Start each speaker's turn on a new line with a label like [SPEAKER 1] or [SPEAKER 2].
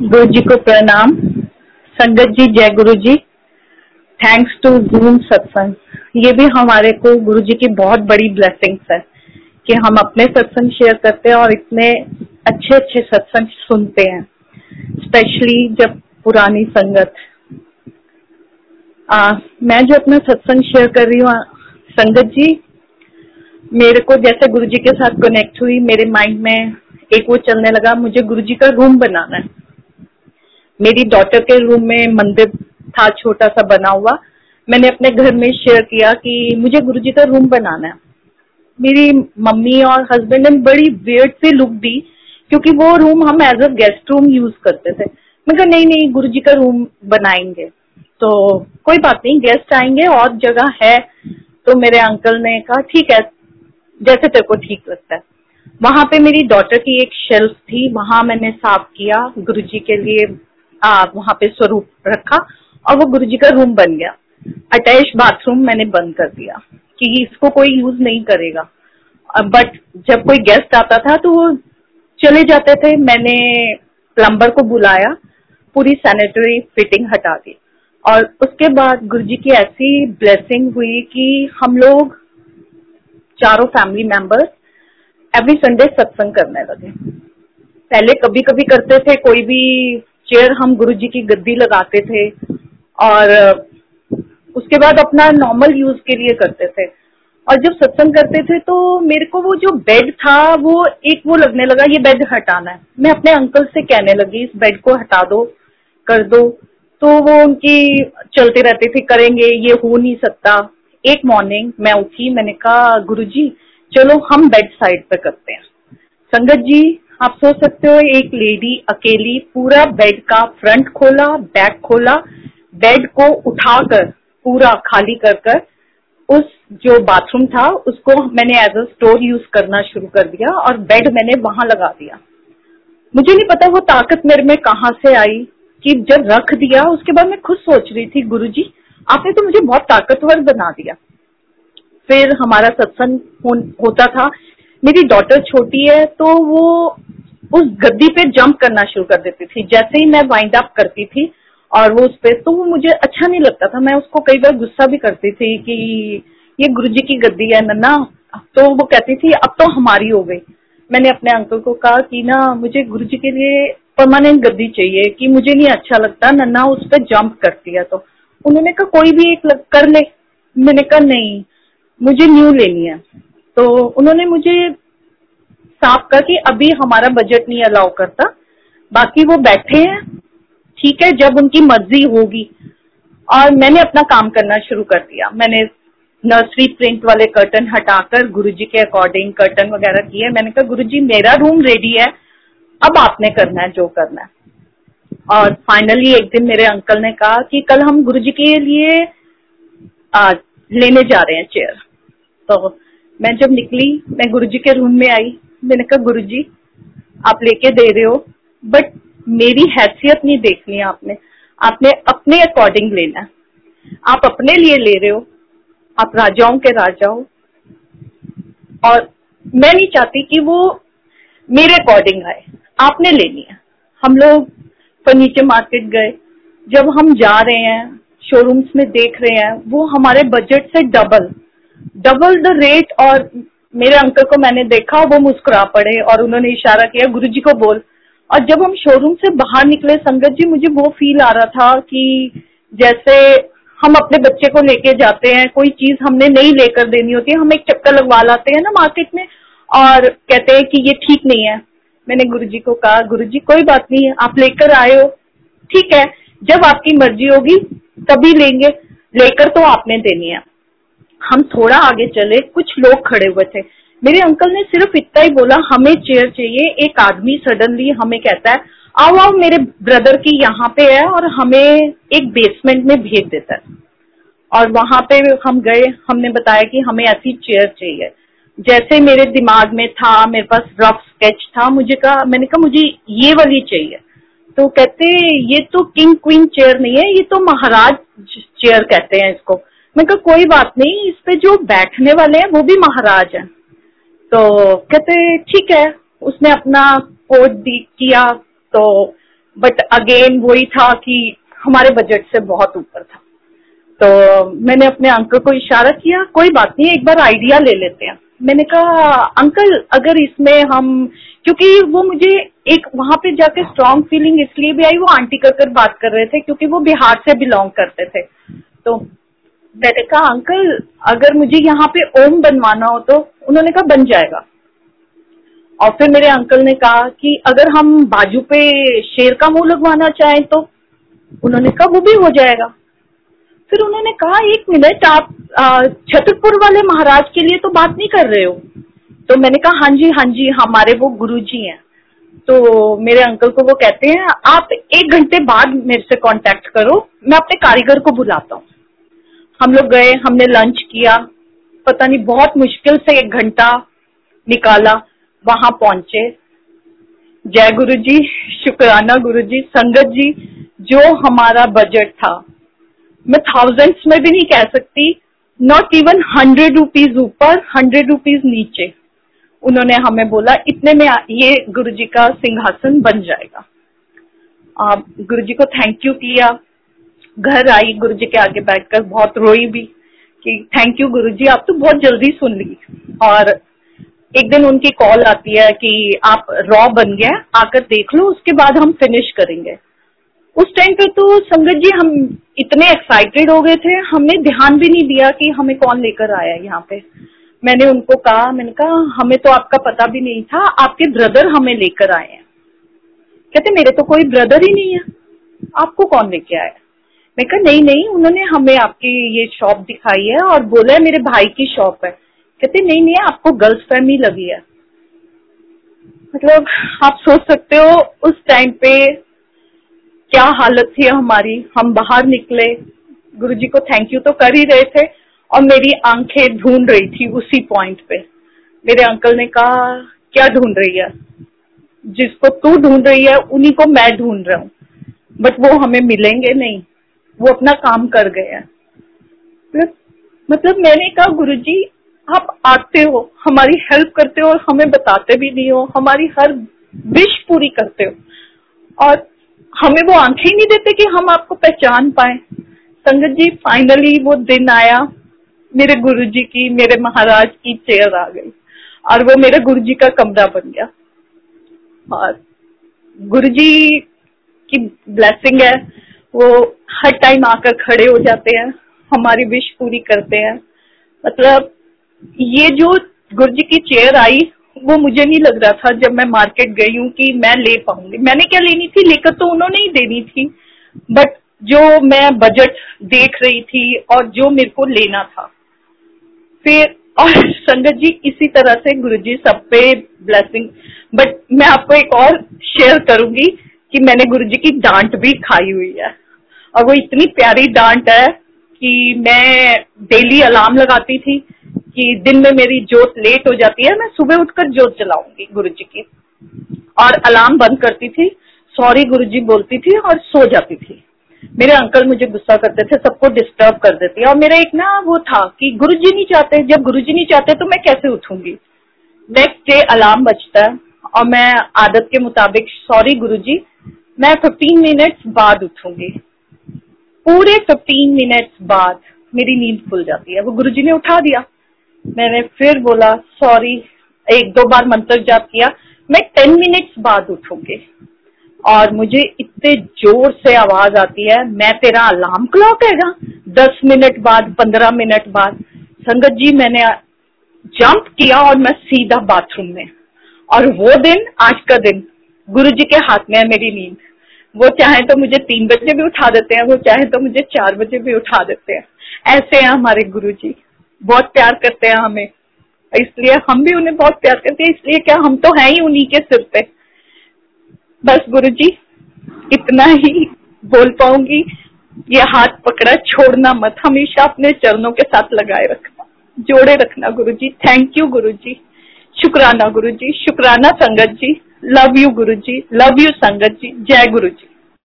[SPEAKER 1] गुरु जी को प्रणाम। संगत जी जय गुरु जी थैंक्स टू जूम सत्संग ये भी हमारे को गुरु जी की बहुत बड़ी ब्लेसिंग है कि हम अपने सत्संग शेयर करते हैं और इतने अच्छे अच्छे सत्संग सुनते हैं। स्पेशली जब पुरानी संगत। आ, मैं जो अपना सत्संग शेयर कर रही हूँ संगत जी मेरे को जैसे गुरु जी के साथ कनेक्ट हुई मेरे माइंड में एक वो चलने लगा मुझे गुरु जी का रूम बनाना है। मेरी डॉटर के रूम में मंदिर था छोटा सा बना हुआ। मैंने अपने घर में शेयर किया कि मुझे गुरु जी का रूम बनाना है। मेरी मम्मी और हस्बैंड ने बड़ी वेट से लुक दी, क्योंकि वो रूम हम as a guest room use करते थे। मैं कहा, नहीं नहीं गुरु जी का रूम बनाएँगे। तो कोई बात नहीं गेस्ट आएँगे, और जगह है। तो मेरे अंकल ने कहा, ठीक है, जैसे तेरे को ठीक लगता है। वहाँ पे मेरी डॉटर की एक शेल्फ थी, वहाँ मैंने साफ़ किया गुरु जी के लिए। वहाँ पे स्वरूप रखा और वो गुरु जी का रूम बन गया। अटैच बाथरूम मैंने बंद कर दिया कि इसको कोई यूज़ नहीं करेगा। बट जब कोई गेस्ट आता था तो वो चले जाते थे। मैंने प्लम्बर को बुलाया, पूरी सैनिटरी फिटिंग हटा दी। और उसके बाद गुरु जी की ऐसी ब्लेसिंग हुई कि हम लोग चारों फैमिली मेंबर्स एवरी संडे सत्संग करने लगे। पहले कभी कभी करते थे, कोई भी चेयर हम गुरु जी की गद्दी लगाते थे और उसके बाद अपना नॉर्मल यूज़ के लिए करते थे। और जब सत्संग करते थे तो मेरे को वो जो बेड था, वो एक वो लगने लगा, ये बेड हटाना है। मैं अपने अंकल से कहने लगी, इस बेड को हटा दो, कर दो। तो वो उनकी चलते रहते थे, करेंगे, ये हो नहीं सकता। एक मॉर्निंग मैं उठी, मैंने कहा, गुरुजी, चलो हम बेड साइड पे करते हैं। संगत जी आप सोच सकते हो, एक लेडी अकेली पूरा बेड का फ्रंट खोला बैक खोला बेड को उठाकर, पूरा खाली कर कर, उस जो बाथरूम था, उसको मैंने एज अ स्टोर यूज़ करना शुरू कर दिया और बेड मैंने वहाँ लगा दिया। मुझे नहीं पता वो ताकत मेरे में कहा से आई, कि जब रख दिया, उसके बाद मैं खुद सोच रही थी, गुरुजी, आपने तो मुझे बहुत ताकतवर बना दिया। फिर हमारा सत्संग होता था, मेरी डॉटर छोटी है तो वो उस गद्दी पे जंप करना शुरू कर देती थी। जैसे ही मैं वाइंड अप करती थी और वो उस पे तो वो मुझे अच्छा नहीं लगता था। मैं उसको कई बार गुस्सा भी करती थी कि ये गुरु जी की गद्दी है नन्ना। तो वो कहती थी अब तो हमारी हो गई। मैंने अपने अंकल को कहा कि ना मुझे गुरु जी के लिए परमानेंट गद्दी चाहिए कि मुझे नहीं अच्छा लगता। नन्ना उस पर जंप करती है। तो उन्होंने कहा कोई भी एक लग, कर ले। मैंने कहा नहीं मुझे न्यू लेनी है। तो उन्होंने मुझे साफ़ कर कि अभी हमारा बजट नहीं अलाउ करता। बाकी वो बैठे हैं। ठीक है जब उनकी मर्ज़ी होगी। और मैंने अपना काम करना शुरू कर दिया। मैंने नर्सरी प्रिंट वाले कर्टन हटाकर गुरुजी के अकॉर्डिंग कर्टन वगैरह किए। मैंने कहा गुरुजी मेरा रूम रेडी है। अब आपने करना है जो करना है। और फाइनली एक दिन मेरे अंकल ने कहा कि कल हम गुरुजी के लिए आ, लेने जा रहे हैं चेयर तो मैं जब निकली, मैं गुरुजी के रूम में आई। मैंने कहा गुरु जी आप लेके दे रहे हो बट मेरी हैसियत नहीं देखनी आपने। आपने अपने अकॉर्डिंग लेना आप अपने लिए ले रहे हो। आप राजाओं के राजा हो। और मैं नहीं चाहती कि वो मेरे अकॉर्डिंग आए। आपने लेनी है। हम लोग फर्नीचर मार्केट गए। जब हम जा रहे हैं शोरूम्स में देख रहे हैं, वो हमारे बजट से डबल डबल द रेट और मेरे अंकल को मैंने देखा, वो मुस्कुरा पड़े और उन्होंने इशारा किया, गुरुजी को बोल। और जब हम शोरूम से बाहर निकले, संगत जी, मुझे वो फील आ रहा था कि जैसे हम अपने बच्चे को लेके जाते हैं, कोई चीज़ हमने नहीं लेकर देनी होती है हम एक चक्कर लगवा लाते हैं ना मार्केट में और कहते हैं कि ये ठीक नहीं है। मैंने गुरुजी को कहा, गुरुजी, कोई बात नहीं है आप लेकर आए हो। ठीक है, जब आपकी मर्ज़ी होगी, तभी लेंगे, लेकर तो आपने देनी है। हम थोड़ा आगे चले, कुछ लोग खड़े हुए थे। मेरे अंकल ने सिर्फ़ इतना ही बोला, हमें चेयर चाहिए, एक आदमी सडनली हमें कहता है, आओ आओ, मेरे ब्रदर की यहाँ पे है और हमें एक बेसमेंट में भेज देता है। और वहाँ पे हम गए, हमने बताया कि हमें ऐसी चेयर चाहिए। जैसे मेरे दिमाग में था, मेरे पास रफ स्केच था, मुझे कहा, मैंने कहा, मुझे ये वाली चाहिए। तो कहते, ये तो किंग क्वीन चेयर नहीं है, ये तो महाराज चेयर कहते हैं इसको। मैं कहा, कोई बात नहीं, इस पे जो बैठने वाले हैं, वो भी महाराज हैं। तो कहते, ठीक है। उसने अपना कोड किया तो बट अगेन वही था कि हमारे बजट से बहुत ऊपर था। तो मैंने अपने अंकल को इशारा किया, कोई बात नहीं, एक बार आइडिया ले लेते हैं। मैंने कहा अंकल अगर इसमें हम, क्योंकि वो मुझे एक वहाँ पे जाके स्ट्रांग फीलिंग इसलिए भी आई, वो आंटी कर कर बात कर रहे थे, क्योंकि वो बिहार से बिलोंग करते थे। तो मैंने कहा, अंकल, अगर मुझे यहाँ पे ओम बनवाना हो तो उन्होंने कहा, बन जाएगा। और फिर मेरे अंकल ने कहा कि अगर हम बाजू पे शेर का मुँह लगवाना चाहें तो उन्होंने कहा, वो भी हो जाएगा। फिर उन्होंने कहा, एक मिनट, आप छतरपुर वाले महाराज के लिए तो बात नहीं कर रहे हो? तो मैंने कहा हाँ जी हाँ जी, हमारे वो गुरु जी हैं। तो मेरे अंकल को वो कहते हैं, आप एक घंटे बाद मेरे से कांटेक्ट करो, मैं अपने कारीगर को बुलाता हूँ। हम लोग गए, हमने लंच किया। पता नहीं, बहुत मुश्किल से एक घंटा निकाला वहाँ पहुँचे। जय गुरु जी शुक्राना गुरु जी संगत जी, जो हमारा बजट था। मैं थाउजेंड्स में भी नहीं कह सकती नॉट इवन हंड्रेड रुपीज़ ऊपर हंड्रेड रुपीज़ नीचे। उन्होंने हमें बोला, इतने में ये गुरु जी का सिंहासन बन जाएगा। आप गुरु जी को थैंक यू किया। घर आई गुरु जी के आगे बैठकर बहुत रोई भी कि थैंक यू गुरु जी आप तो बहुत जल्दी सुन ली। और एक दिन उनकी कॉल आती है कि आप रॉ बन गया आकर देख लो, उसके बाद हम फिनिश करेंगे। उस टाइम पे तो संगत जी हम इतने एक्साइटेड हो गए थे, हमने ध्यान भी नहीं दिया कि हमें कौन लेकर आया यहाँ पे। मैंने उनको कहा, मैंने कहा, हमें तो आपका पता भी नहीं था, आपके ब्रदर हमें लेकर आए हैं। कहते, मेरे तो कोई ब्रदर ही नहीं है। आपको कौन लेके आया मैं कहा, नहीं नहीं, उन्होंने हमें आपकी ये शॉप दिखाई है और बोला है, मेरे भाई की शॉप है। कहते, नहीं नहीं, आपको गर्ल्स फैमिली लगी है। मतलब आप सोच सकते हो, उस टाइम पे क्या हालत थी हमारी। हम बाहर निकले, गुरुजी को थैंक यू तो कर ही रहे थे और मेरी आँखें ढूंढ रही थी उसी पॉइंट पे। मेरे अंकल ने कहा, क्या ढूंढ रही है? जिसको तू ढूंढ रही है, उन्हीं को मैं ढूंढ रहा हूँ। बट वो हमें मिलेंगे नहीं। वो अपना काम कर गए हैं। मतलब मैंने कहा, गुरुजी, आप आते हो, हमारी हेल्प करते हो और हमें बताते भी नहीं हो, हमारी हर विश पूरी करते हो। और हमें वो आँखें नहीं देते कि हम आपको पहचान पाए। संगत जी फाइनली वो दिन आया, मेरे गुरुजी की, मेरे महाराज की चेयर आ गई और वो मेरे गुरुजी का कमरा बन गया। और गुरुजी की ब्लेसिंग है वो हर टाइम आकर खड़े हो जाते हैं, हमारी विश पूरी करते हैं। मतलब ये जो गुरु जी की चेयर आई, वो मुझे नहीं लग रहा था जब मैं मार्केट गई हूँ कि मैं ले पाऊँगी। मैंने क्या लेनी थी? लेकर तो उन्होंने ही देनी थी। बट जो मैं बजट देख रही थी और जो मेरे को लेना था। फिर, और संगत जी, इसी तरह से गुरु जी सब पे ब्लेसिंग बट मैं आपको एक और शेयर करूँगी कि मैंने गुरु जी की डांट भी खाई हुई है। और वो इतनी प्यारी डांट है कि मैं डेली अलार्म लगाती थी कि दिन में मेरी जोत लेट हो जाती है, मैं सुबह उठकर जोत जलाऊँगी गुरु जी की। और अलार्म बंद करती थी, सॉरी गुरु जी बोलती थी और सो जाती थी। मेरे अंकल मुझे गुस्सा करते थे, सबको डिस्टर्ब कर देती। और मेरा एक ना वो था कि गुरु जी नहीं चाहते, जब गुरु जी नहीं चाहते तो मैं कैसे उठूँगी? नेक्स्ट डे अलार्म बजता है और मैं आदत के मुताबिक, सॉरी गुरु जी मैं फिफ्टीन मिनट्स बाद उठूँगी। पूरे फिफ्टीन मिनट्स बाद मेरी नींद खुल जाती है। वो गुरुजी ने उठा दिया। मैंने फिर बोला सॉरी एक दो बार मंत्र जाप किया। मैं टेन मिनट्स बाद उठूँगी। और मुझे इतने ज़ोर से आवाज़ आती है, मैं तेरा अलार्म क्लॉक हैगा दस मिनट बाद, पंद्रह मिनट बाद। संगत जी, मैंने जंप किया और मैं सीधा बाथरूम में। और वो दिन, आज का दिन गुरु जी के हाथ में है मेरी नींद। वो चाहे तो मुझे तीन बजे भी उठा देते हैं, वो चाहे तो मुझे चार बजे भी उठा देते हैं। ऐसे हैं हमारे गुरु जी बहुत प्यार करते हैं हमें। इसलिए हम भी उन्हें बहुत प्यार करते हैं। इसलिए क्या हम तो हैं ही उन्हीं के सिर पे। बस गुरु जी इतना ही बोल पाऊँगी। ये हाथ पकड़ा, छोड़ना मत। हमेशा अपने चरणों के साथ लगाए रखना। जोड़े रखना गुरु जी थैंक यू गुरु जी शुक्राना गुरु जी शुक्राना संगत जी। Love you Guru ji love you संगत जी जय गुरु जी